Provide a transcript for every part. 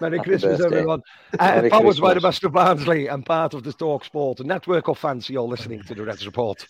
Merry Happy Christmas, birthday. everyone. Uh, powered by the Christmas. Master Barnsley and part of the Talk Sport network of fans. You're listening to the Reds Report.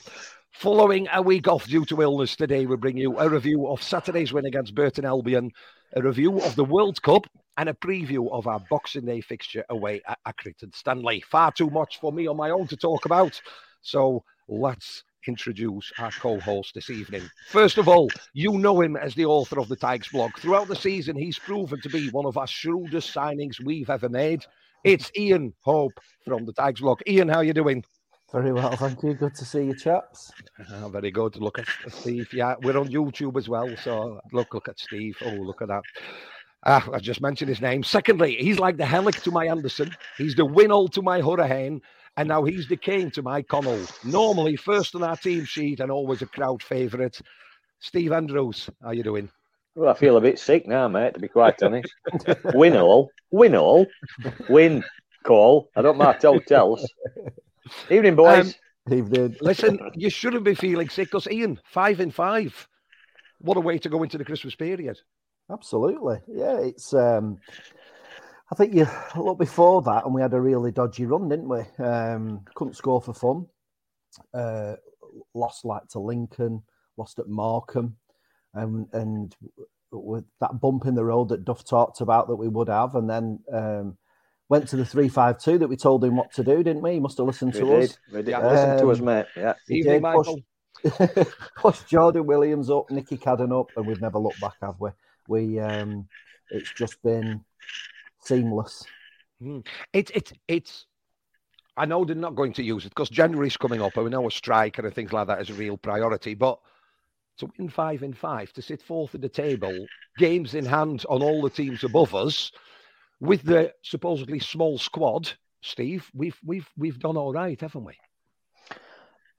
Following a week off due to illness, today we bring you a review of Saturday's win against Burton Albion, a review of the World Cup, and a preview of our Boxing Day fixture away at Accrington Stanley. Far too much for me on my own to talk about, so let's introduce our co-host this evening. First of all, you know him as the author of the Tigers blog. Throughout the season, he's proven to be one of our shrewdest signings we've ever made. It's Ian Hope from the Tigers blog. Ian, how are you doing? Very well, thank you. Good to see you, chaps. Ah, very good. Look at Steve. Yeah, we're on YouTube as well. So look, look at Steve. Oh, look at that. Ah, I just mentioned his name. Secondly, he's like the Helik to my Andersen. He's the Winnall to my Hurricane. And now he's the Kane to my Connell. Normally first on our team sheet and always a crowd favourite. Steve Andrews, how you doing? Well, I feel a bit sick now, mate, to be quite honest. win all, win all, win call. I don't mind hotels. Evening, boys. Um, Evening. Listen, you shouldn't be feeling sick because Ian, five in five. What a way to go into the Christmas period. Absolutely. Yeah, it's. um I think you look before that, and we had a really dodgy run, didn't we? Um, couldn't score for fun. Uh, lost like to Lincoln, lost at Morecambe, and and with that bump in the road that Duff talked about that we would have, and then um, went to the three five two that we told him what to do, didn't we? He must have listened we to did. us. We did. Yeah. Listen to us, Um, mate. Yeah. He Evening, did push- Michael. push Jordan Williams up, Nicky Cadden up, and we've never looked back, have we? We um, it's just been seamless. It's it's it's. I know they're not going to use it because January's coming up, and we know a striker and things like that is a real priority. But to win five in five, to sit fourth in the table, games in hand on all the teams above us, with the supposedly small squad, Steve, we've we've we've done all right, haven't we?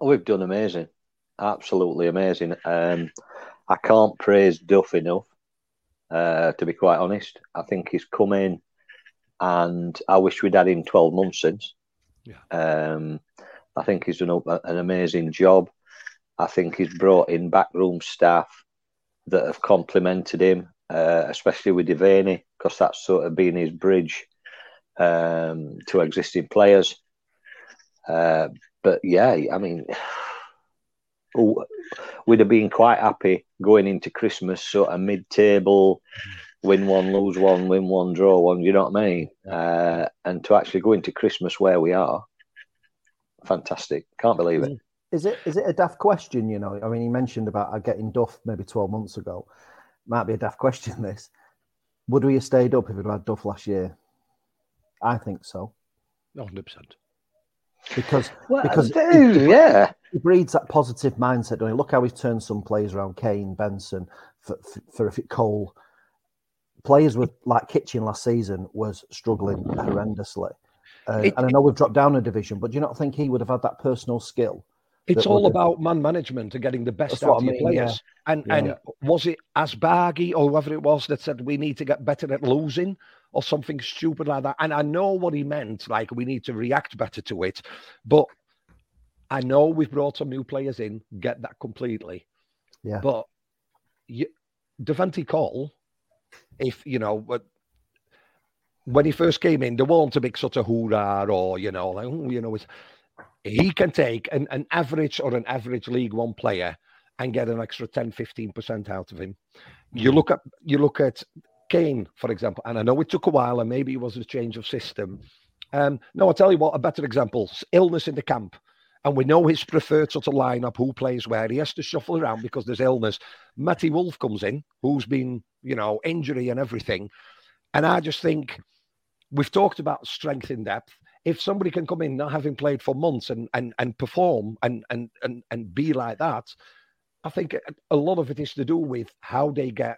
We've done amazing. Absolutely amazing. Um, I can't praise Duff enough, uh, to be quite honest. I think he's come in, and I wish we'd had him 12 months since. Yeah. Um, I think he's done an amazing job. I think he's brought in backroom staff that have complemented him, uh, especially with Devaney, because that's sort of been his bridge um, to existing players. Uh, but yeah, I mean, we'd have been quite happy going into Christmas, sort of mid-table, win one, lose one, win one, draw one. You know what I mean? Uh, and to actually go into Christmas where we are, fantastic. Can't believe it. Is it is it a daft question? You know, I mean, he mentioned about uh, getting Duff maybe twelve months ago. Might be a daft question. This would we have stayed up if we'd had Duff last year? I think so hundred percent. Because Well, because do, yeah. he breeds that positive mindset. Don't he? Look how he's turned some players around. Kane, Benson, for, for, for Cole. Players with like Kitching last season was struggling horrendously, uh, It- and I know we've dropped down a division. But do you not think he would have had that personal skill It's all about man management and getting the best out of I your mean, yeah. players. And Yeah. and was it Asbaghi or whoever it was that said we need to get better at losing or something stupid like that? And I know what he meant, like we need to react better to it. But I know we've brought some new players in, get that completely. Yeah. But you, Devante Cole, if you know, when he first came in, there weren't a big sort of hoorah or you know, like "Oh, you know, it's, he can take an, an average or an average League One player and get an extra 10, 15 percent out of him. You look at you look at Kane, for example, and I know it took a while, and maybe it was a change of system. Um, no, I'll tell you what, a better example: illness in the camp. And we know his preferred sort of lineup, who plays where. He has to shuffle around because there's illness. Matty Wolfe comes in, who's been, you know, injury and everything. And I just think we've talked about strength in depth. If somebody can come in not having played for months and and and perform and and and and be like that, I think a- lot of it is to do with how they get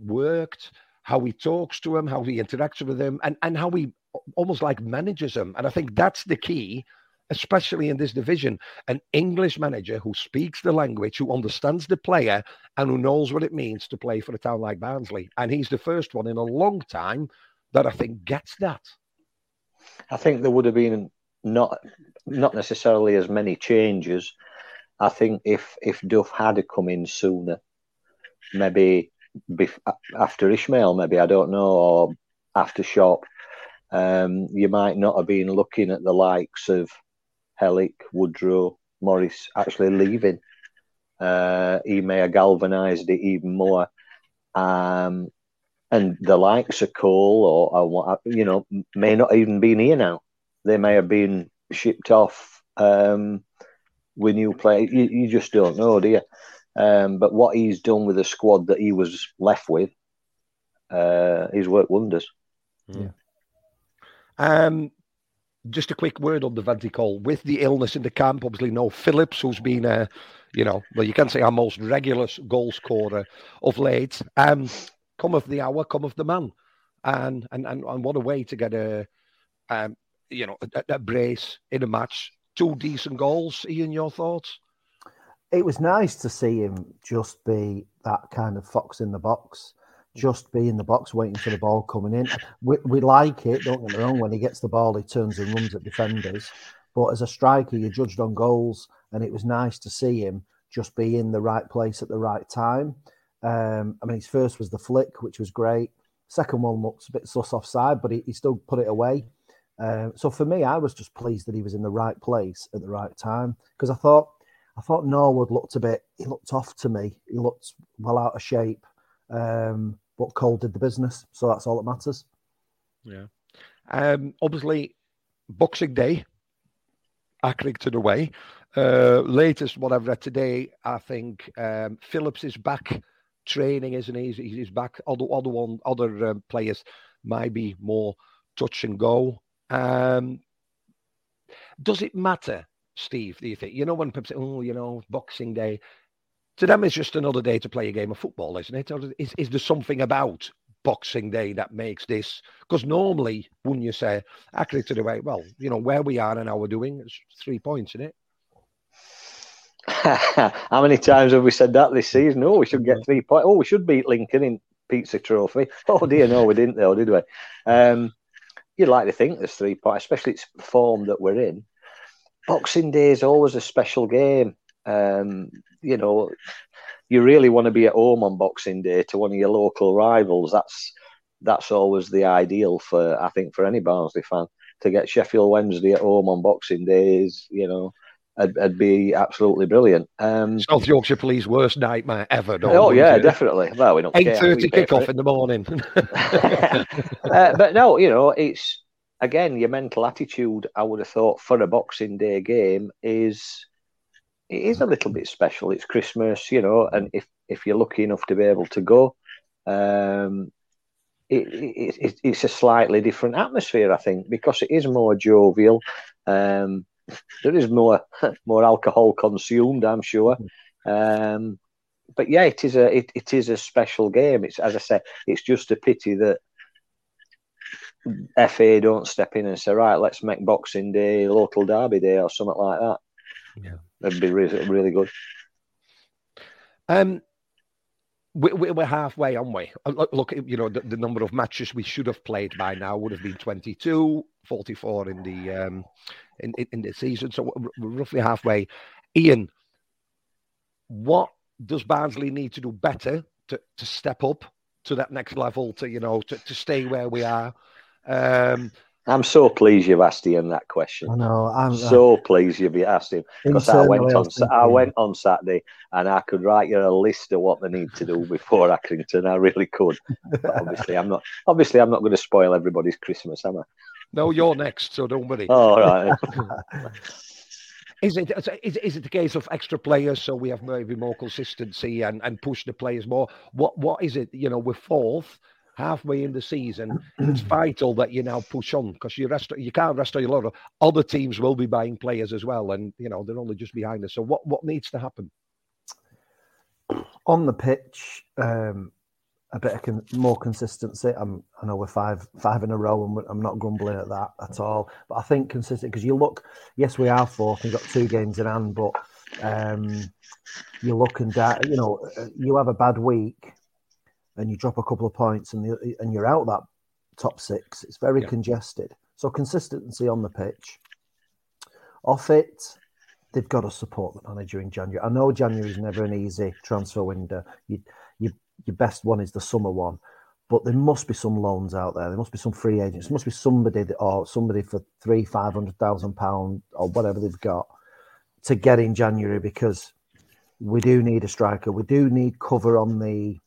worked, how he talks to them, how he interacts with them, and and how he almost like manages them. And I think that's the key, especially in this division. An English manager who speaks the language, who understands the player, and who knows what it means to play for a town like Barnsley. And he's the first one in a long time that I think gets that. I think there would have been not not necessarily as many changes. I think if if Duff had come in sooner, maybe bef- after Ismaël, maybe I don't know, or after Schopp, um, you might not have been looking at the likes of Helik, Woodrow, Morris actually leaving. Uh, he may have galvanised it even more. Um, and the likes of Cole or, or you know may not even been here now. They may have been shipped off um, with new play. You, you just don't know, do you? Um, but what he's done with the squad that he was left with, uh, he's worked wonders. Yeah. Um, just a quick word on the Devante Cole. With the illness in the camp, obviously no Phillips, who's been, uh, you know, well, you can say our most regular goal scorer of late. Um, come of the hour, come of the man, and and and, and what a way to get a, um, you know, a, a brace in a match. Two decent goals. Ian, your thoughts? it was nice to see him just be that kind of fox in the box, just be in the box waiting for the ball coming in. We, we like it, don't get me wrong. When he gets the ball, he turns and runs at defenders. But as a striker, you're judged on goals, and it was nice to see him just be in the right place at the right time. Um, I mean, his first was the flick, which was great. Second one looks a bit sus offside, but he, he still put it away. Um, so for me, I was just pleased that he was in the right place at the right time because I thought I thought Norwood looked a bit, he looked off to me. He looked well out of shape. Um, but Cole did the business. So that's all that matters. Yeah. Um, obviously, Boxing Day, Accrington away. Uh, latest, what I've read today, I think um, Phillips is back training, isn't he? He's, back. Other, other one, other um, players might be more touch and go. Um, does it matter, Steve? Do you think? You know, when people say, "Oh, you know, Boxing Day," to them it's just another day to play a game of football, isn't it? Or is, is there something about Boxing Day that makes this? Because normally, when you say actually, to the way, well, you know where we are and how we're doing, it's three points, isn't it? How many times have we said that this season? Oh, we should get three points. Oh, we should beat Lincoln in Pizza Trophy. Oh dear, no, we didn't though, did we? Um, you'd like to think there's three points, especially its form that we're in. Boxing Day is always a special game. Um, you know, you really want to be at home on Boxing Day to one of your local rivals. That's that's always the ideal for I think for any Barnsley fan to get Sheffield Wednesday at home on Boxing Day is you know. It'd, it'd be absolutely brilliant. Um, South Yorkshire Police worst nightmare ever. oh yeah, it? definitely. Well, we don't. Eight thirty We pay for kickoff in the morning. uh, but no, you know, it's again your mental attitude. I would have thought for a Boxing Day game is it is a little bit special. It's Christmas, you know, and if if you're lucky enough to be able to go, um, it, it, it, it's a slightly different atmosphere, I think, because it is more jovial. Um, there is more more alcohol consumed, I'm sure. Um, but yeah, it is a it, it is a special game. It's as I say, it's just a pity that FA don't step in and say, right, let's make Boxing Day local derby day or something like that. Yeah. it'd be really, really good. Um, we're halfway, aren't we? Uh, Look, you know, the, the number of matches we should have played by now would have been 22, 44 in the um, in, in, the season. So we're roughly halfway. Ian, what does Barnsley need to do better to, to step up to that next level, to, you know, to, to stay where we are? Um, I'm so pleased you've asked Ian that question. I know. I'm uh, so pleased you've asked him because I went Internally, I on I went on Saturday and I could write you a list of what they need to do before Accrington. I really could. But obviously, I'm not. Obviously, I'm not going to spoil everybody's Christmas, am I? no, you're next, so don't worry. All right. Is it is, is it the case of extra players so we have maybe more consistency and, and push the players more? What what is it? You know, we're fourth, halfway in the season. It's vital that you now push on because you rest you can't rest on your laurels. Other teams will be buying players as well, and you know they're only just behind us. So what what needs to happen? on the pitch, um, a bit of con- more consistency. I'm, I know we're five five in a row, and I'm not grumbling at that at all. But I think consistent because you look, yes, we are fourth. We've got two games in hand, but um, you're looking da- you know, uh, you have a bad week, and you drop a couple of points, and the, and you're out that top six. It's very Yeah. congested. So consistency on the pitch. Off it, they've got to support the manager in January. I know January is never an easy transfer window. You, you, your best one is the summer one, but there must be some loans out there. There must be some free agents. There must be somebody that, or somebody for three, five hundred thousand pound or whatever they've got to get in January because we do need a striker. We do need cover on the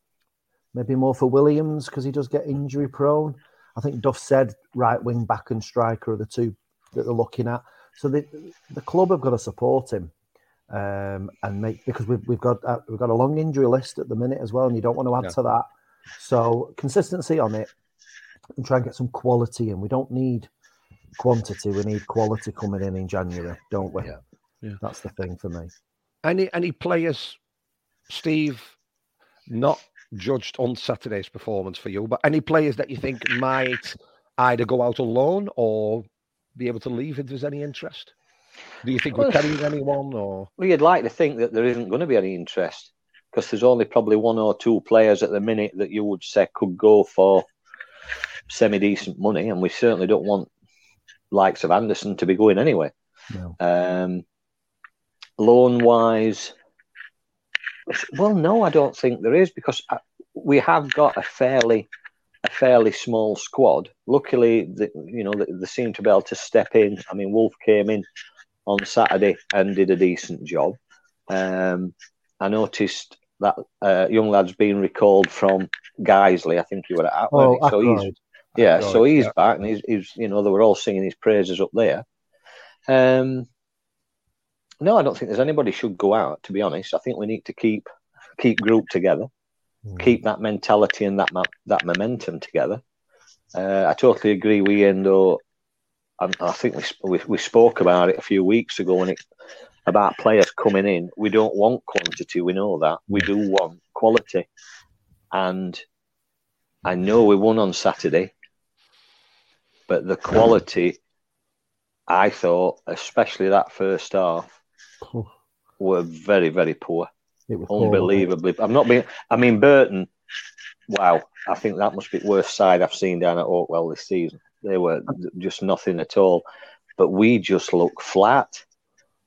maybe more for Williams because he does get injury prone. I think Duff said right wing back and striker are the two that they're looking at. So the the club have got to support him um, and make because we've we've got uh, we've got a long injury list at the minute as well, and you don't want to add Yeah. to that. So consistency on it and try and get some quality in. We don't need quantity; we need quality coming in in January, don't we? Yeah. Yeah. That's the thing for me. Any any players, Steve, not judged on Saturday's performance for you, but any players that you think might either go out on loan or be able to leave if there's any interest? Do you think we're carrying anyone or Well, you'd like to think that there isn't going to be any interest because there's only probably one or two players at the minute that you would say could go for semi decent money, and we certainly don't want likes of Andersen to be going anyway. No. Um, loan wise, well, no, I don't think there is because I- we have got a fairly a fairly small squad. Luckily, the, you know, they, they seem to be able to step in. I mean, Wolfe came in on Saturday and did a decent job. Um, I noticed that uh, young lad's been recalled from Guiseley. I think he was at Oh, so he's yeah, so he's yeah. back and he's, he's you know they were all singing his praises up there. Um, no, I don't think there's anybody should go out. To be honest, I think we need to keep keep group together, Mm. keep that mentality and that that momentum together. Uh, I totally agree with Ian, though. I, I think we, we we spoke about it a few weeks ago, and it about players coming in. We don't want quantity. We know that. We do want quality, and I know we won on Saturday, but the quality, I thought, especially that first half, were very very poor It was poor, unbelievably. I'm not being. I mean, Burton. Wow, I think that must be the worst side I've seen down at Oakwell this season. They were just nothing at all. But we just look flat.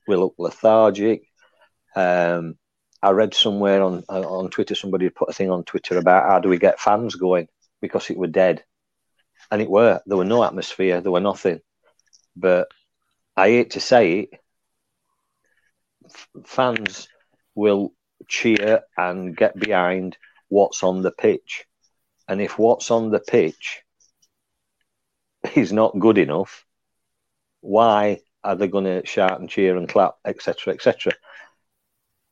We look lethargic. Um, I read somewhere on on Twitter somebody put a thing on Twitter about how do we get fans going because it were dead, and it were. There were no atmosphere. There were nothing. But I hate to say it, fans will cheer and get behind what's on the pitch. And if what's on the pitch is not good enough, why are they going to shout and cheer and clap, etc., etc.?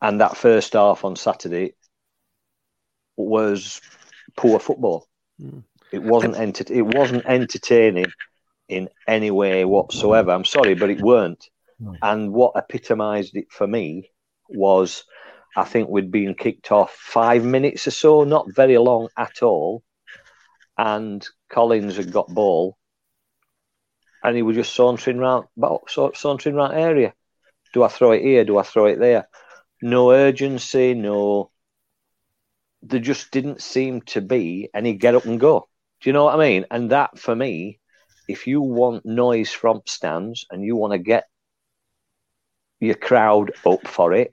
And that first half on Saturday was poor football. Mm. It wasn't enter- It wasn't entertaining in any way whatsoever. I'm sorry, but it weren't. No. And what epitomised it for me was I think we'd been kicked off five minutes or so, not very long at all. And Collins had got ball, and he was just sauntering round, sauntering round area. Do I throw it here? Do I throw it there? No urgency, no. There just didn't seem to be any get up and go. Do you know what I mean? And that for me, if you want noise from stands and you want to get your crowd up for it,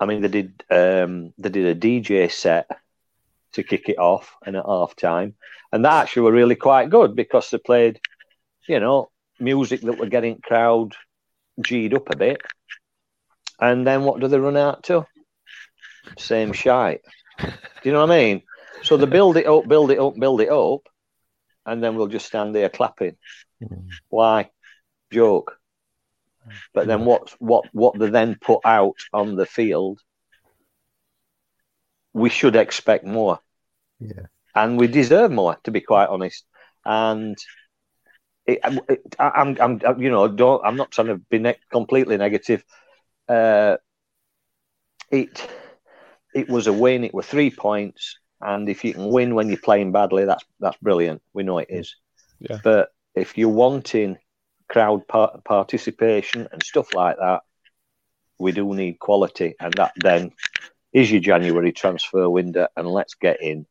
I mean, they did um, they did a DJ set to kick it off and at half time, and that actually were really quite good because they played, you know, music that were getting crowd g'd up a bit, and then what do they run out to? Same shite. Do you know what I mean? So they build it up, build it up, build it up, and then we'll just stand there clapping. Why? Joke. But then what what what they then put out on the field, we should expect more. Yeah. And we deserve more, to be quite honest. And it, it, I, I'm, I'm, you know, don't. I'm not trying to be ne- completely negative. Uh, it, it was a win. It were three points, and if you can win when you're playing badly, that's that's brilliant. We know it is. Yeah. But if you're wanting crowd par- participation and stuff like that, we do need quality, and that then is your January transfer window, and let's get in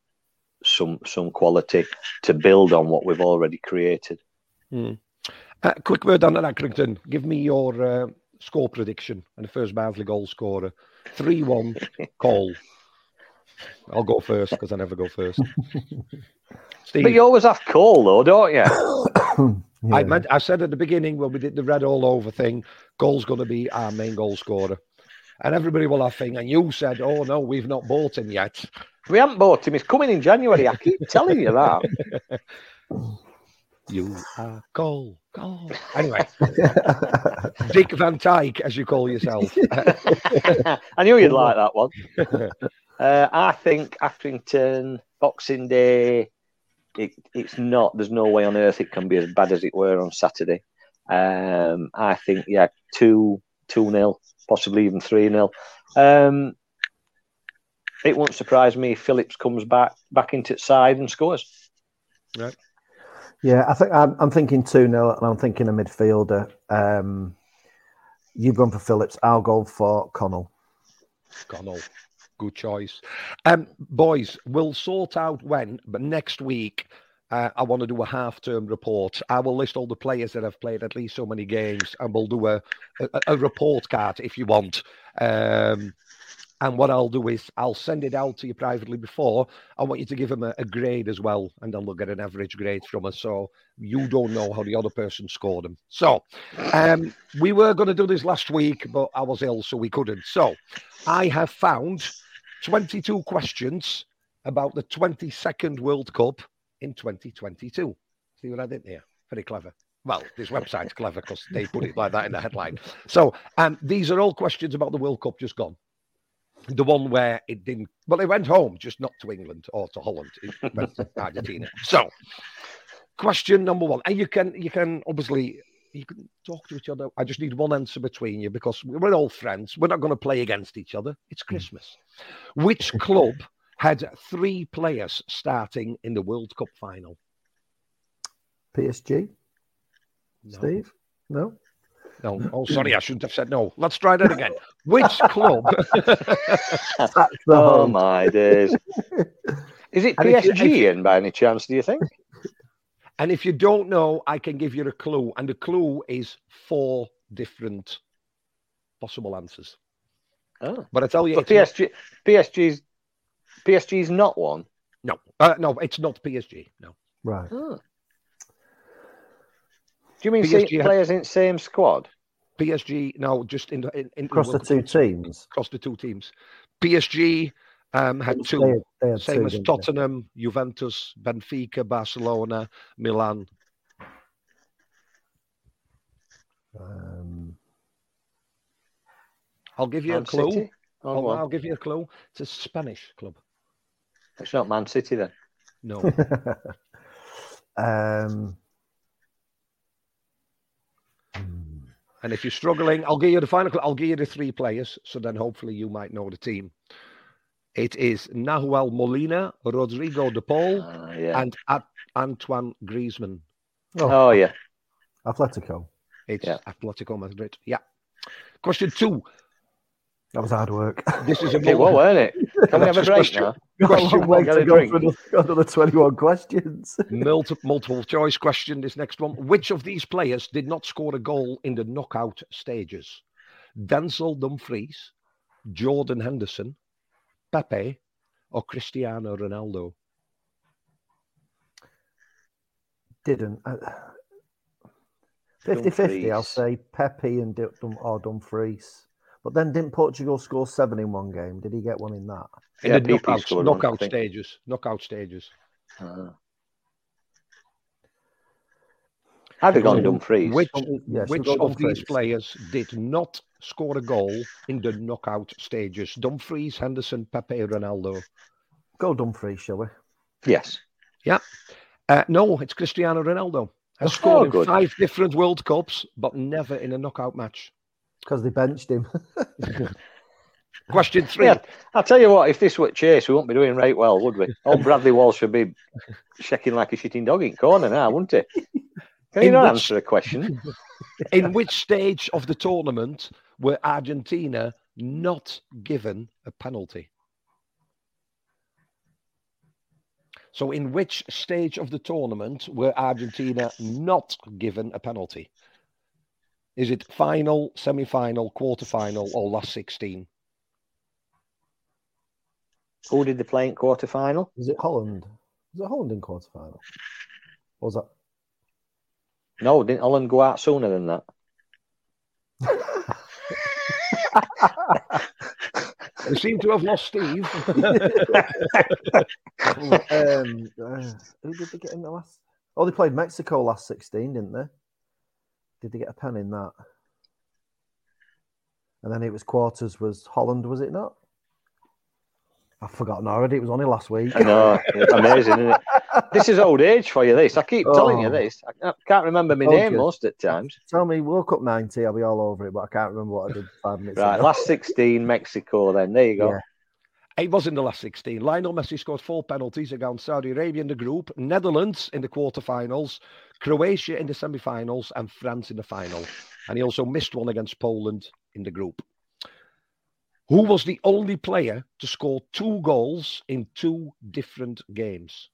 some some quality to build on what we've already created. Mm. Uh, quick word on Accrington. Give me your uh, score prediction and the first Barnsley goal scorer. 3 1 Cole. I'll go first because I never go first. Steve, But you always have Cole, though, don't you? I, meant, I said at the beginning when we did the red all over thing, Cole's going to be our main goal scorer. And everybody will have thing. And you said, oh no, we've not bought him yet. We haven't bought him. He's coming in January. I keep telling you that. You are Cole. Cole. Anyway, Dick Van Dyke, as you call yourself. I knew you'd like that one. Uh, I think Accrington, Boxing Day, it, it's not, there's no way on earth it can be as bad as it were on Saturday. Um, I think, yeah, 2 2 nil, possibly even 3 nil. Um, it won't surprise me if Phillips comes back back into the side and scores. Right. Yeah, I think I'm, I'm thinking 2 0 and I'm thinking a midfielder. Um, you've gone for Phillips. I'll go for Connell. Connell. Good choice. Um, boys, we'll sort out when, but next week, uh, I want to do a half term report. I will list all the players that have played at least so many games and we'll do a, a, a report card if you want. Um, and what I'll do is I'll send it out to you privately before. I want you to give them a, a grade as well, and then they'll get an average grade from us. So you don't know how the other person scored them. So um, we were going to do this last week, but I was ill, so we couldn't. So I have found 22 questions about the 22nd World Cup in 2022. See what I did there? Very clever. Well, this website's clever because they put it like that in the headline. So um, these are all questions about the World Cup just gone the one where it didn't well it went home just not to england or to holland it went to argentina so question number one and you can you can obviously you can talk to each other i just need one answer between you because we're all friends we're not going to play against each other it's hmm. christmas which club had three players starting in the world cup final PSG? No. Steve? No? no oh sorry i shouldn't have said no let's try that again which club That's the Oh home. my days! Is it And if you- PSG in by any chance? Do you think? And if you don't know, I can give you a clue. And the clue is four different possible answers. Oh, But I tell you, but PSG, not- PSG, PSG's PSG's not one. no, uh, no, it's not PSG. No, Right. Oh. Do you mean PSG same had- players in same squad? PSG. No, just in in, in Across the World two teams. across the two teams. PSG um, had They two, had- they had same two, as didn't they? Tottenham, Juventus, Benfica, Barcelona, Milan. Um, I'll give you Man a clue. City? Oh, I'll. I'll give you a clue. It's a Spanish club. It's not Man City then. No, um, and if you're struggling, I'll give you the final. I'll give you the three players. So then, hopefully, you might know the team. It is Nahuel Molina, Rodrigo De Paul, Ah, yeah. and A- Antoine Griezmann. oh, oh yeah. Atletico. It's Yeah. Atletico Madrid. Yeah. Question two. That was hard work. This is a It was, weren't it? Can we have a break question- now? Question long way one. get to go drink. for another, another 21 questions. multiple, multiple choice question. This next one. Which of these players did not score a goal in the knockout stages? Denzel Dumfries, Jordan Henderson, Pepe, or Cristiano Ronaldo? Didn't. Uh, 50 50, I'll say Pepe and Dum- Dum- or Dumfries. But then didn't Portugal score seven in one game? Did he get one in that? In Yeah, the PP knockout, one, I knockout stages. Knockout stages. Uh, I'd have gone Dumfries. Which, Yeah, so which go of these players did not score a goal in the knockout stages? Dumfries, Henderson, Pepe, Ronaldo. Go Dumfries, shall we? Yes. Uh, no, it's Cristiano Ronaldo. Has Oh, scored in five different World Cups, but never in a knockout match. Because they benched him. Question three. Yeah, I'll tell you what, if this were Chase, we wouldn't be doing right well, would we? Old Bradley Walsh would be shaking like a shitting dog in corner now, wouldn't he? Can you In not which- answer a question? In which stage of the tournament were Argentina not given a penalty? So, in which stage of the tournament were Argentina not given a penalty? Is it final, semi final, quarter final, or last 16? Who did they play in quarter final? Was it Holland? Was it Holland in quarter final? Or was that? No, didn't Holland go out sooner than that? We seem to have lost Steve. um, uh, who did they get in the last? Oh, they played Mexico last 16, didn't they? Did they get a pen in that? And then it was quarters was Holland, was it not? I've forgotten already. It was only last week. I know, it's amazing, isn't it? This is old age for you, this. I keep telling you Oh. this. I I can't remember my Oh, name good. most at times. Tell me, woke up 90, I'll be all over it, but I can't remember what I did five minutes Right, ago. last 16, Mexico, then. There you go. Yeah. It was in the last 16. Lionel Messi scored four penalties against Saudi Arabia in the group, Netherlands in the quarterfinals, Croatia in the semi-finals, and France in the final. And he also missed one against Poland in the group. Who was the only player to score two goals in two different games?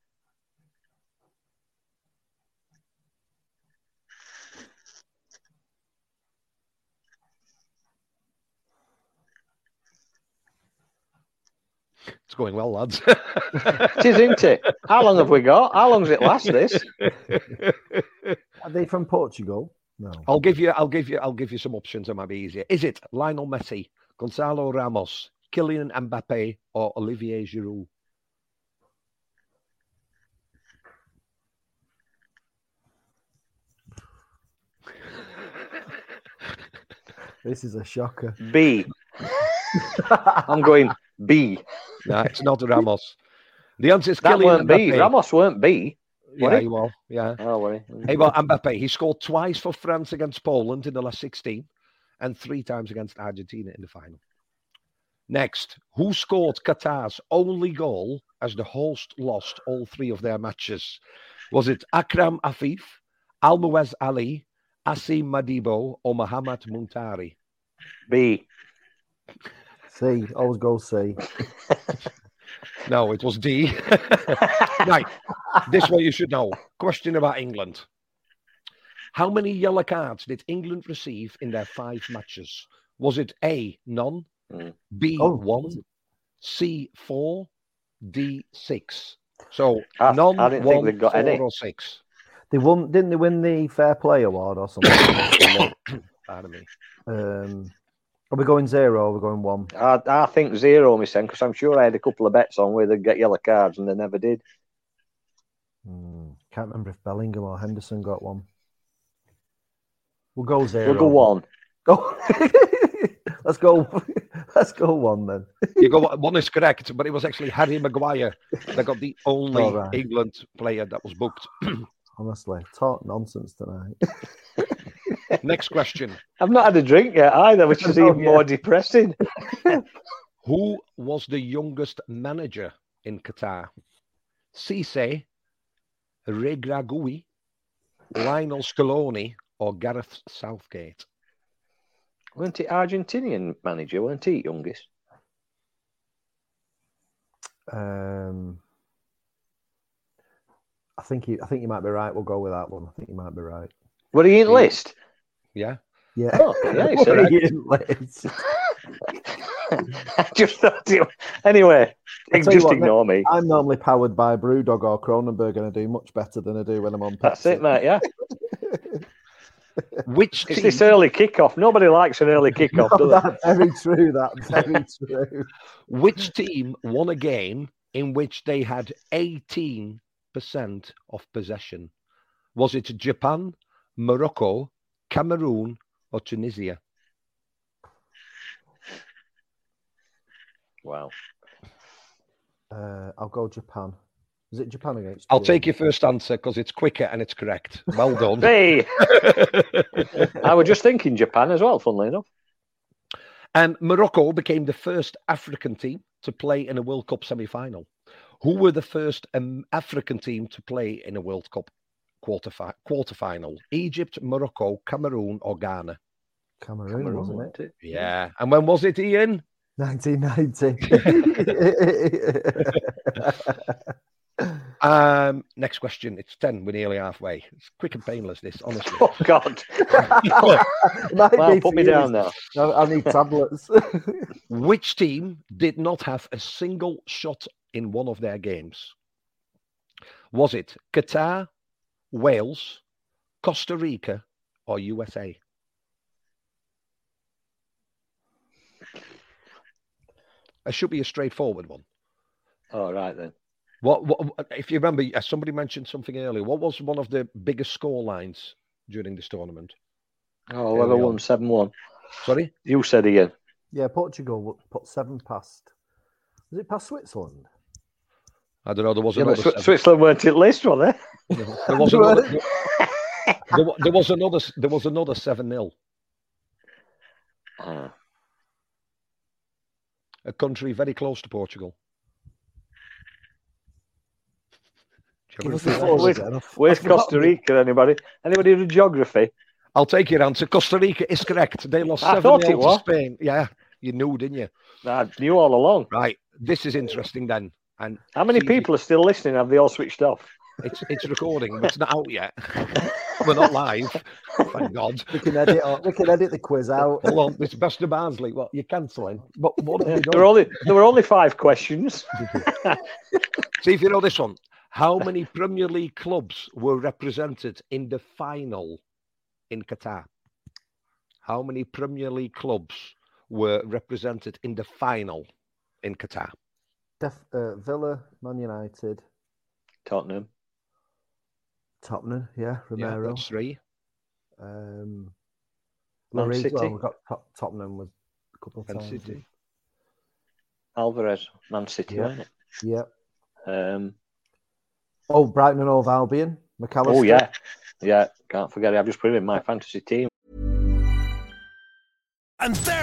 It's going well, lads. It is, isn't it? How long have we got? How long does it last, this? Are they from Portugal? No. I'll give you, I'll give you, I'll give you some options that might be easier. Is it Lionel Messi, Gonzalo Ramos, Kylian Mbappe, or Olivier Giroud? This is a shocker. B. I'm going B. No, it's not Ramos. The answer is That Kylian weren't B. Ramos weren't B. Yeah, were he? well, yeah. Oh, worry. Hey, well, Mbappe, he scored twice for France against Poland in the last 16 and three times against Argentina in the final. Next, who scored Qatar's only goal as the host lost all three of their matches? Was it Akram Afif, Almoez Ali, Assim Madibo, or Mohamed Muntari? B. C. Always go C. No, it was D. right, this one you should know. Question about England. How many yellow cards did England receive in their five matches? Was it A, none, Mm. B, Oh, one, was it? C, four, D, six? So I- none, I didn't one, think they'd got four, any. or six. They won, didn't they win the Fair Play Award or something? Pardon me. um, are we going zero? Or are we going one? I, I think zero, Miss because I'm sure I had a couple of bets on where they'd get yellow cards and they never did. Hmm, can't remember if Bellingham or Henderson got one. We'll go 0 We'll go one. Go. let's go. Let's go one then. You go one is correct, but it was actually Harry Maguire that got the only All right. England player that was booked. Honestly, talk nonsense tonight. Next question. I've not had a drink yet either, which is Oh, even yeah. more depressing. Who was the youngest manager in Qatar? Cisse, Regragui, Lionel Scaloni, or Gareth Southgate? Weren't it Argentinian manager? Weren't he youngest? Um, I think you. I think you might be right. We'll go with that one. I think you might be right. Were he in list? Yeah. Yeah. Oh, yeah, he said Ian Leeds. I just thought it. Anyway, I'll tell you just what, ignore me. I'm normally powered by Brewdog or Kronenbourg, and I do much better than I do when I'm on. That's it, mate. Yeah, Which it's team, this early kickoff. Nobody likes an early kickoff, No, do they? that's very true. That's very true. which team won a game in which they had 18% of possession? Was it Japan, Morocco, Cameroon, or Tunisia? Wow. Uh, I'll go Japan. Is it Japan against? I'll Germany? take your first answer because it's quicker and it's correct. Well done. Hey, I was just thinking Japan as well. Funnily enough. And Morocco became the first African team to play in a World Cup semi final. Who were the first um, African team to play in a World Cup quarter quarterfinal? Egypt, Morocco, Cameroon, or Ghana? Cameroon, wasn't it? wasn't Yeah. And when was it, Ian? 1990. Um, next question. It's 10. We're nearly halfway. It's quick and painless, this, honestly. Oh God! Might well, be put me down now. I, I need tablets. Which team did not have a single shot in one of their games? Was it Qatar, Wales, Costa Rica, or USA? It should be a straightforward one. All right then. What, what if you remember? uh, Somebody mentioned something earlier. What was one of the biggest score lines during this tournament? Oh, Early well, I on. won seven one. Sorry, You said again. yeah, Portugal put seven past. Was it past Switzerland? I don't know. There was Yeah, another. Swi- seven- Switzerland weren't in list, were they? there was another. there, there was another. There was another seven 0 Ah, A country very close to Portugal. Give us Geography. the fours Where's- Where's Costa. Rica? Anybody? Anybody do geography? I'll take your answer. Costa Rica is correct. They lost I seven thought it 0 to. Spain. Yeah, you knew, didn't you? I knew all along. Right. This is interesting then. And How many see- people are still listening? Have they all switched off? It's it's recording, but it's not out yet. We're not live. Thank God. We can edit. We can edit the quiz out. Hold on, it's best of Barnsley. What you're cancelling? But what have we There were only there were only five questions. See if you know this one. How many Premier League clubs were represented in the final in Qatar? How many Premier League clubs were represented in the final in Qatar? Def, uh, Villa, Man United, Tottenham. Tottenham. Yeah, Romero. Yeah, Romero. that's three. um, Man Lloris, City. Well, we got Tot- Tottenham with a couple of Man times. City. Alvarez, Man City, Yeah. wasn't it? Yeah. Um, Oh, Brighton and Hove Albion. Mac Allister. oh yeah, yeah. Can't forget it. I've just put him in my fantasy team. And there it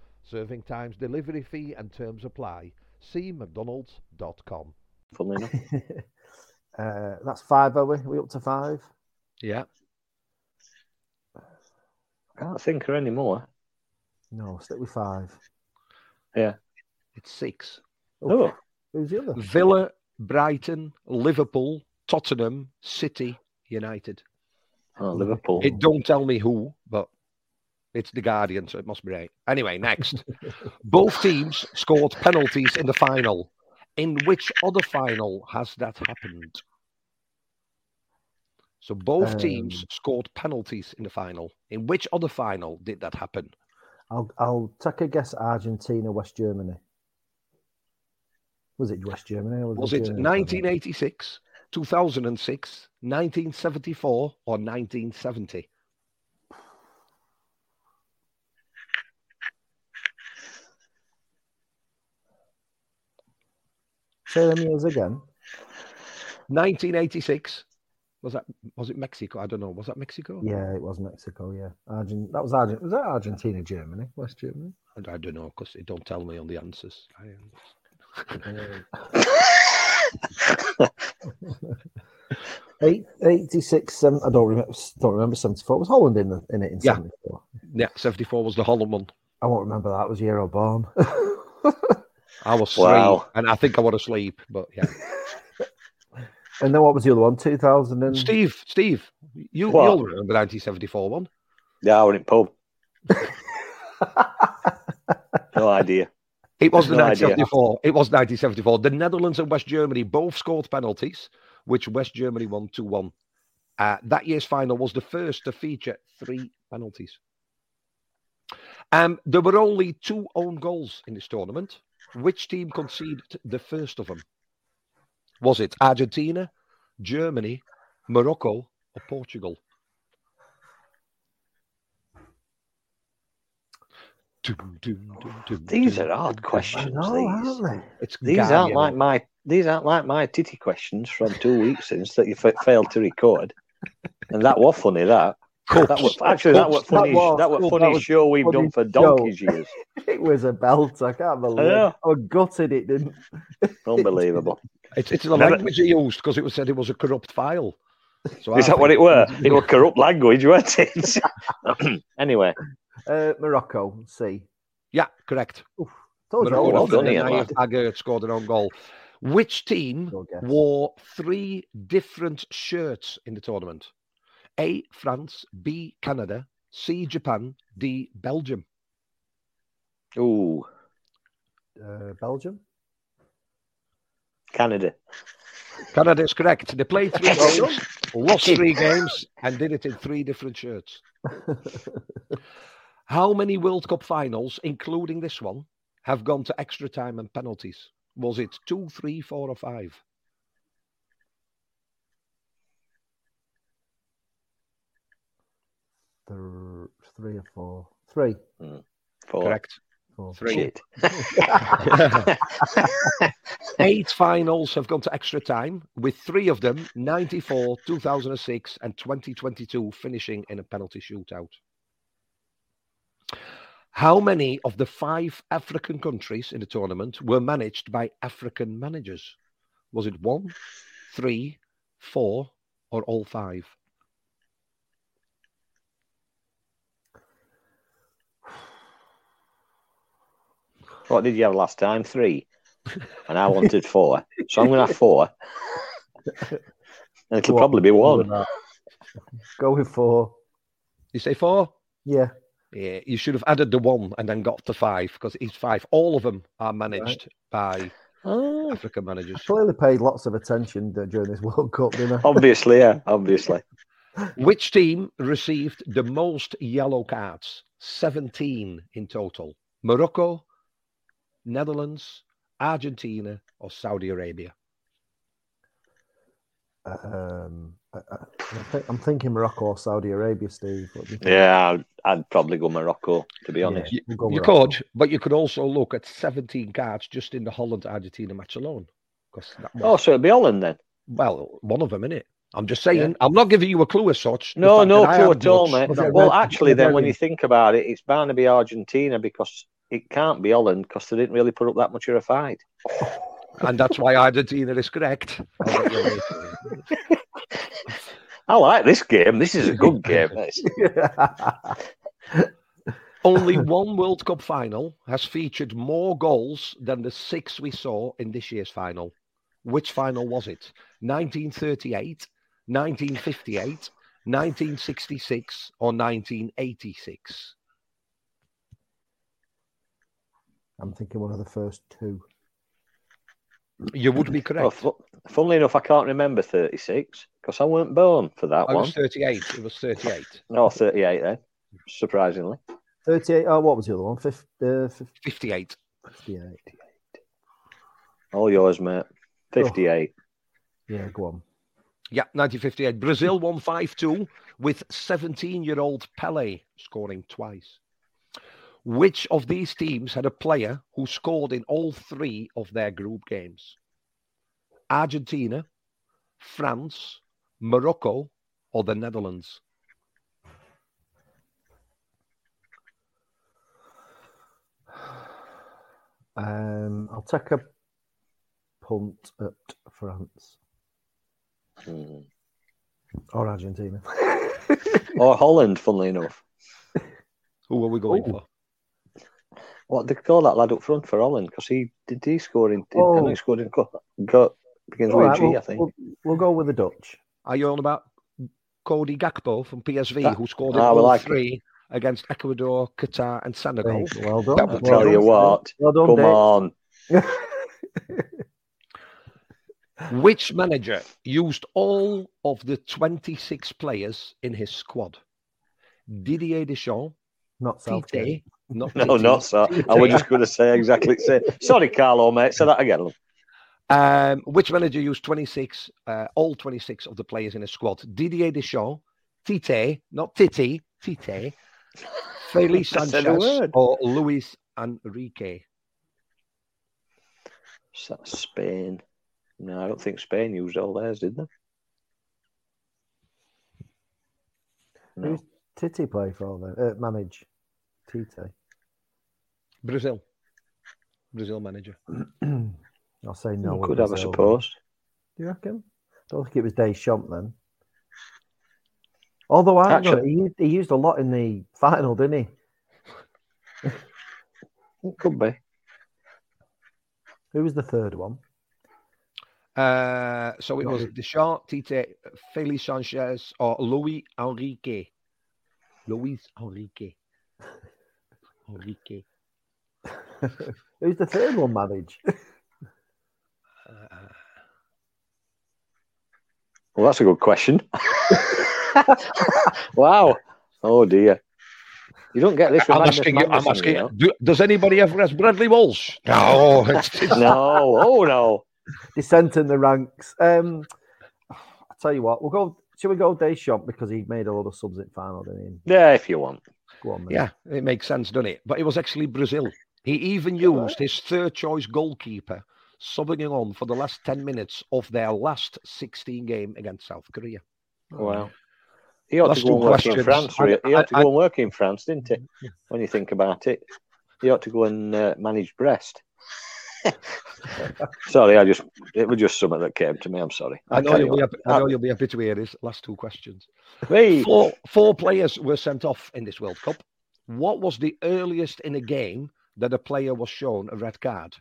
Serving times, delivery fee, and terms apply. See McDonald's.com. Funnily enough. Uh, that's five, are we? we up to five? Yeah. I can't think of any more. No, stick with five. Yeah. It's six. Oh, Who's the other? Villa, Brighton, Liverpool, Tottenham, City, United. Oh, Liverpool. It don't tell me who, but it's the Guardian, so it must be right. Anyway, next. Both teams scored penalties in the final. In which other final has that happened? So both teams Um, scored penalties in the final. In which other final did that happen? I'll I'll take a guess. Argentina, West Germany. Was it West Germany? Or Was it Germany? 1986, 2006, 1974, or 1970? Say them years again. 1986. Was that was it Mexico? I don't know. Was that Mexico? Yeah, it was Mexico. Yeah, Argent. That was Argent. Was that Argentina, Germany, West Germany? I, I don't know because it don't tell me on the answers. I, um, Eight, 86, seven, I don't remember. Don't remember seventy four. Was Holland in the, in it in Yeah. seventy four? yeah, 74 was the Holland one. I won't remember that. It was year I born. I was Wow. three, and I think I was asleep. But yeah, and then what was the other one? Two thousand and Steve, Steve, you What? you'll remember the 1974 one. Yeah, I were in pub. no idea. It was the No idea. 1974. It was 1974. The Netherlands and West Germany both scored penalties, which West Germany won 2 1. Uh, that year's final was the first to feature three penalties. Um, there were only two own goals in this tournament. Which team conceded the first of them? Was it Argentina, Germany, Morocco, or Portugal? Dum, dum, dum, dum, These dum, are hard I questions. know, these. aren't they? It's These aren't Guardian. like my these aren't like my titty questions from two weeks since that you fa- failed to record. And that was funny. That that was actually that was That funny. was- That was that funny was show we've funny done for show. donkeys years. It was a belt. I can't believe. know. I gutted it didn't. Unbelievable. It's, it's the Never- language he used because it was said it was a corrupt file. So Is I that what it were? It was corrupt language, weren't it? anyway, Uh, Morocco, see. Yeah, correct. Told you, Morocco well I done, was- Ian, Nayef lad. Aguerd scored an own goal. Which team wore three different shirts in the tournament? A. France, B. Canada, C. Japan, D. Belgium. ooh, Uh, Belgium. Canada. Canada is correct. They played three games, lost three games, and did it in three different shirts. How many World Cup finals, including this one, have gone to extra time and penalties? Was it two, three, four, or five? Th- three or four. Three. Hmm. Four. Correct. Four. Three. Eight finals have gone to extra time, with three of them 94, 2006, and 2022 finishing in a penalty shootout. How many of the five African countries in the tournament were managed by African managers? Was it one, three, four, or all five? What did you have last time? Three. And I wanted four. So I'm going to have four. And it'll What? probably be Go one. with that. Go with four. You say four? Yeah. Yeah, you should have added the one and then got to five because it's five. All of them are managed by ah. Oh, African managers. Clearly paid lots of attention d- during this World Cup, didn't I? obviously, yeah, obviously. Which team received the most yellow cards? 17 in total. Morocco, Netherlands, Argentina, or Saudi Arabia? Um, I, I, I think, I'm thinking Morocco or Saudi Arabia, Steve. What do you think? Yeah, I'd, I'd probably go Morocco, to be honest. We'll go You could, but you could also look at 17 cards just in the Holland Argentina match alone. Because that Oh, was, so it'd be Holland then? well, one of them, in it. I'm just saying, I'm not giving you a clue as such. No, no clue at all, much- mate. Well, actually, then when you think about it, it's bound to be Argentina because it can't be Holland because they didn't really put up that much of a fight. And that's why Argentina is correct. You like this game. This is a good game. Only one World Cup final has featured more goals than the six we saw in this year's final. Which final was it? 1938, 1958, 1966 or 1986? I'm thinking one of the first two. You would be Oh, correct. fu- funnily enough, I can't remember 36 because I weren't born for that one. I one. was 38. It was 38. No, 38 then, surprisingly. 38. Oh, what was the other one? Fif- uh, fif- 58. 58. All yours, mate. 58. Yeah, go on. Yeah, 1958. Brazil won 5 2 with 17 year old Pele scoring twice. Which of these teams had a player who scored in all three of their group games? Argentina, France, Morocco, or the Netherlands? Um, I'll take a punt at France Hmm. or Argentina. Or Holland, funnily enough. Who are we going Ooh. for? What they call that lad up front for Holland? Because he did he score in. I Oh. he scored in. Go, go begins with right, a G, we'll, I think. We'll, we'll go with the Dutch. Are you on about Cody Gakpo from PSV, That- who scored in Ah, we all like it. three against Ecuador, Qatar, and Senegal? Hey, well done. That I would well tell you what. Well done, Come Dave. on. Which manager used all of the 26 players in his squad? Didier Deschamps, Not Southgate. Tite, not No, Tite, not so. I was just going to say exactly the same. Sorry, Carlo, mate. Say that again. love. Um, which manager used 26, uh, all 26 of the players in his squad? Didier Deschamps, Tite, not Titi, Tite, Felix I Sanchez, or Luis Enrique? So that's Spain. No, I don't think Spain used all theirs, did they? No. Who's Titi play for then? Uh, manage. Tite. Brazil. Brazil manager. I'll say no. We with could have, I Brazil suppose. Do you reckon? Don't think it was Deschamps then. Although I Actually- he, used- he used a lot in the final, didn't he? It could be. Who was the third one? Uh, so it was really. Deschamps, Tite, Felix Sanchez, or Luis Enrique. Luis Enrique. Enrique. Who's the third one manage? Uh, Well, that's a good question. wow. Oh dear. You don't get this. with I'm asking you. I'm asking you. Do, does anybody ever ask Bradley Walsh? No. It's, it's, No. Oh no. Descent in the ranks. Um, I tell you what, we'll go. Shall we go Deschamps because he made a lot of subs in final, didn't he? Yeah, if you want. Go on, yeah, it makes sense, doesn't it? But it was actually Brazil. He even used his third choice goalkeeper, subbing him on for the last 10 minutes of their last 16 game against South Korea. Wow. He ought Last to go and two work in questions. France. I- really. He ought to I- go and work in France, didn't he? When you think about it, he ought to go and uh, manage Brest. sorry, I just it was just something that came to me. I'm sorry. I know, you'll be on. happy, I know you'll be happy to hear this. last two questions. Hey, Four, four players were sent off in this World Cup. What was the earliest in a game that a player was shown a red card?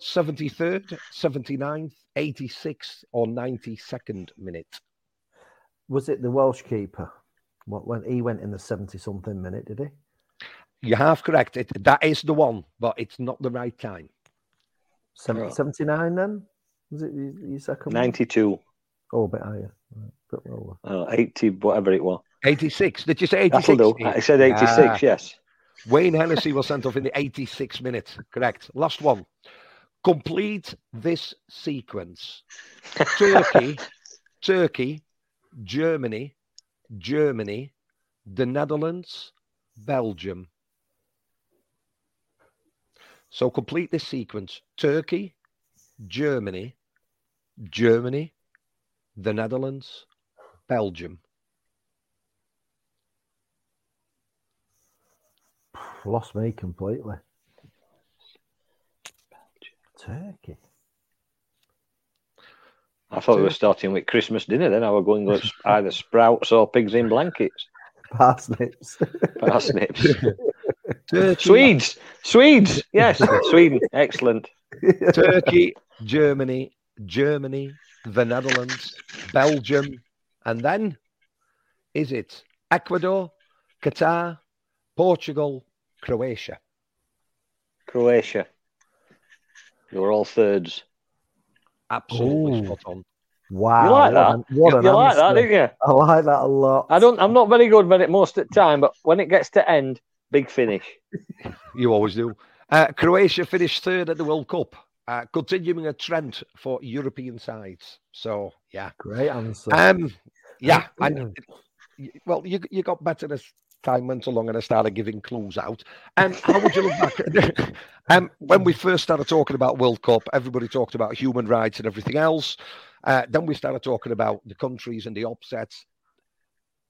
73rd, 79th, 86th, or 92nd minute? Was it the Welsh keeper? What when he went in the seventy something minute? Did he? You have correct. It, that is the one, but it's not the right time. Seven- Right. 79 then? Was it your, your second? one? 92, Oh, a bit higher. Right, bit lower. uh, 80, whatever it was. 86. Did you say 86? I said 86. Ah. Yes. Wayne Hennessy was sent off in the 86th minute. Correct. Last one. Complete this sequence Turkey, Turkey, Germany, Germany, the Netherlands, Belgium. So complete this sequence Turkey, Germany, Germany, the Netherlands, Belgium. Lost me completely. Turkey. I thought we were starting with Christmas dinner. Then I was going with either sprouts or pigs in blankets. Parsnips. Parsnips. Turkey, Swedes. Swedes. Yes. Sweden. Excellent. Turkey, Germany, Germany, the Netherlands, Belgium, and then Is it Ecuador, Qatar, Portugal, Croatia? Croatia. You're all thirds. Absolutely Ooh. spot on. Wow. you like what that? an- what you an you like that, answer. didn't you? I like that a lot. I don't. I'm not very good with it most of the time, but when it gets to end, big finish. You always do. Uh, Croatia finished third at the World Cup, uh, continuing a trend for European sides. So, yeah. Great answer. Um, yeah. And, well, you, you got better as time went along and I started giving clues out. Um, how would you look back? um, when we first started talking about World Cup, everybody talked about human rights and everything else. Uh, then we started talking about the countries and the upsets.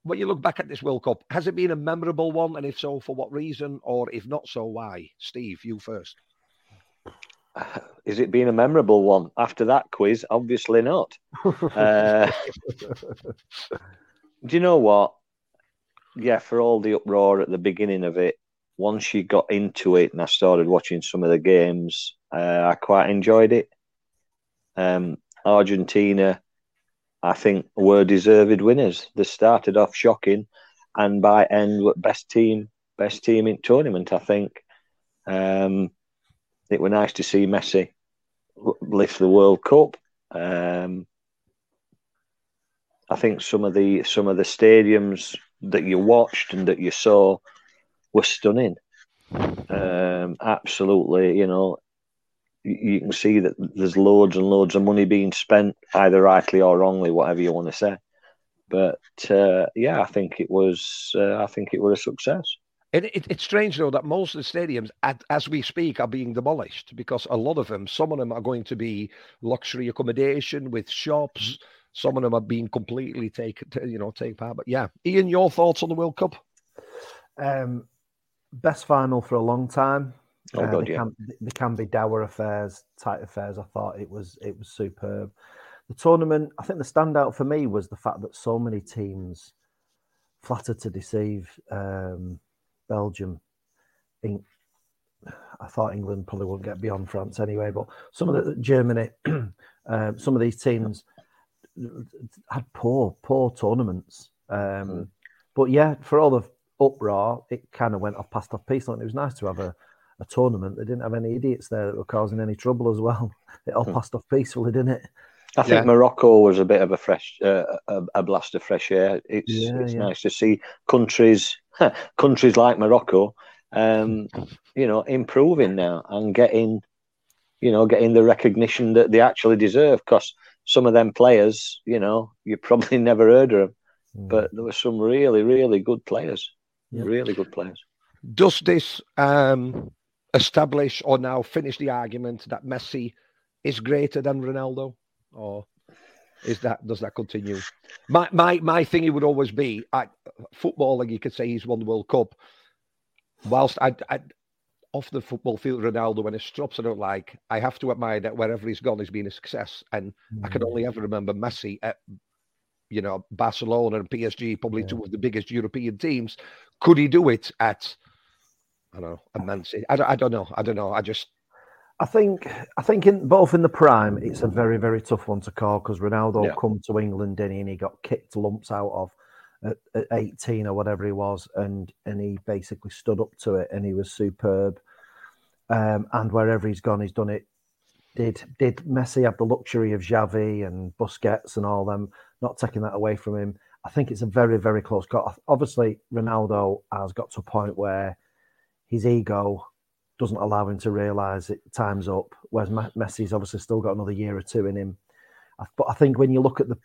When you look back at this World Cup, has it been a memorable one? And if so, for what reason? Or if not so, why? Steve, you first. Is it been a memorable one? After that quiz, obviously not. Uh, do you know what? Yeah, for all the uproar at the beginning of it, once you got into it and I started watching some of the games, uh, I quite enjoyed it. Um, Argentina, I think, were deserved winners. They started off shocking, and by end, were best team, best team in tournament. I think. Um, it were nice to see Messi lift the World Cup. Um, I think some of the some of the stadiums that you watched and that you saw were stunning. Um, absolutely, you know, you, can see that there's loads and loads of money being spent, either rightly or wrongly, whatever you want to say. But uh, yeah, I think it was. Uh, I think it was a success. It, it, it's strange though that most of the stadiums, at, as we speak, are being demolished because a lot of them, some of them are going to be luxury accommodation with shops. Some of them have been completely taken, you know, take part. But yeah, Ian, your thoughts on the World Cup? Um, best final for a long time. Oh, Uh, God, they yeah. can, can be dour affairs, tight affairs. I thought it was it was superb. The tournament, I think the standout for me was the fact that so many teams flattered to deceive um, Belgium. In, I thought England probably wouldn't get beyond France anyway, but some of the Germany, um, some of these teams had poor, poor tournaments. Um, But yeah, for all the uproar, it kind of went off past off piece. And it was nice to have a, a tournament that didn't have any idiots there that were causing any trouble as well. It all passed off peacefully, didn't it? I think Yeah. Morocco was a bit of a fresh, uh, a, a blast of fresh air. It's Yeah, it's yeah. nice to see countries, countries like Morocco, um, you know, improving now and getting, you know, getting the recognition that they actually deserve. Because some of them players, you know, you probably never heard of them, Mm. but there were some really, really good players, Yeah. really good players. Does this um, establish or now finish the argument that Messi is greater than Ronaldo, or is that does that continue? My my my thing it would always be I, footballing. You could say he's won the World Cup, whilst I. I off the football field, Ronaldo, when his drops I don't like, I have to admire that wherever he's gone, he's been a success. And I can only mm. ever remember Messi at, you know, Barcelona and PSG, probably two of the biggest European teams. Could he do it at, I don't know, a Man City? I don't, I don't know. I don't know. I just, I think I think in both in the prime, it's a very very tough one to call because Ronaldo Yeah. come to England didn't he, and he got kicked lumps out of at, at 18 or whatever he was, and and he basically stood up to it, and he was superb. Um, and wherever he's gone, he's done it. Did did Messi have the luxury of Xavi and Busquets and all them? Not taking that away from him. I think it's a very very close call. Obviously, Ronaldo has got to a point where his ego doesn't allow him to realise it time's up. Whereas Messi's obviously still got another year or two in him. But I think when you look at the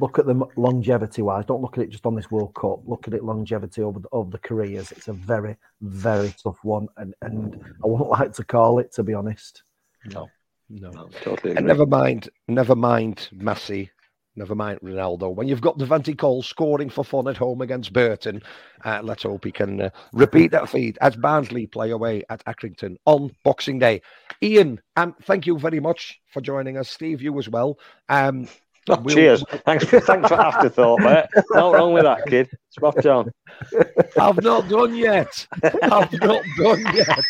look at the longevity wise, don't look at it just on this World Cup. Look at it longevity over the, over the careers. It's a very very tough one, and and I wouldn't like to call it to be honest. no, no. No, totally And never mind, never mind Messi, never mind Ronaldo. When you've got Devante Cole scoring for fun at home against Burton, uh, let's hope he can uh, repeat that feat as Barnsley play away at Accrington on Boxing Day. Ian, um, thank you very much for joining us. Steve, you as well. Um, Oh, we'll- cheers. Thanks for thanks for afterthought, mate. Not wrong with that, kid. Spot on. I've not done yet. I've not done yet.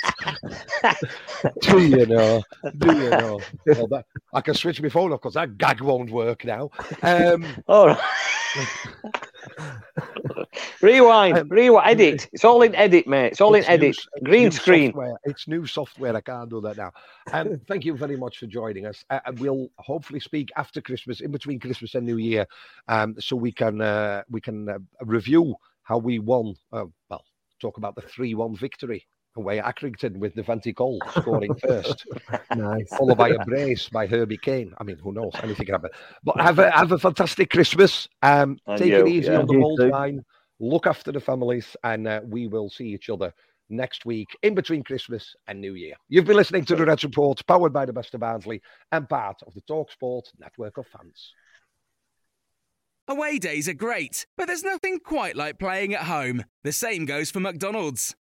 Do you know? Do you know? Well, that, I can switch my phone off because that gag won't work now. Um, All right. Rewind, Um, rewind, edit. It's all in edit, mate. It's all It's in edit. new- it's Green new screen. software. It's new software. I can't do that now. Um, thank you very much for joining us. Uh, we'll hopefully speak after Christmas, in between Christmas and New Year, um, so we can uh, we can uh, review how we won. Uh, well, talk about the three-one victory away at Accrington with Devante Cole scoring first, Nice. followed by a brace by Herbie Kane. I mean, who knows? Anything can happen. But have a have a fantastic Christmas. Um, And take you, it easy yeah. on the You whole too. time. Look after the families, and uh, we will see each other next week in between Christmas and New Year. You've been listening to the Reds Report, powered by the Best of Barnsley and part of the Talksport network of fans. Away days are great, but there's nothing quite like playing at home. The same goes for McDonald's.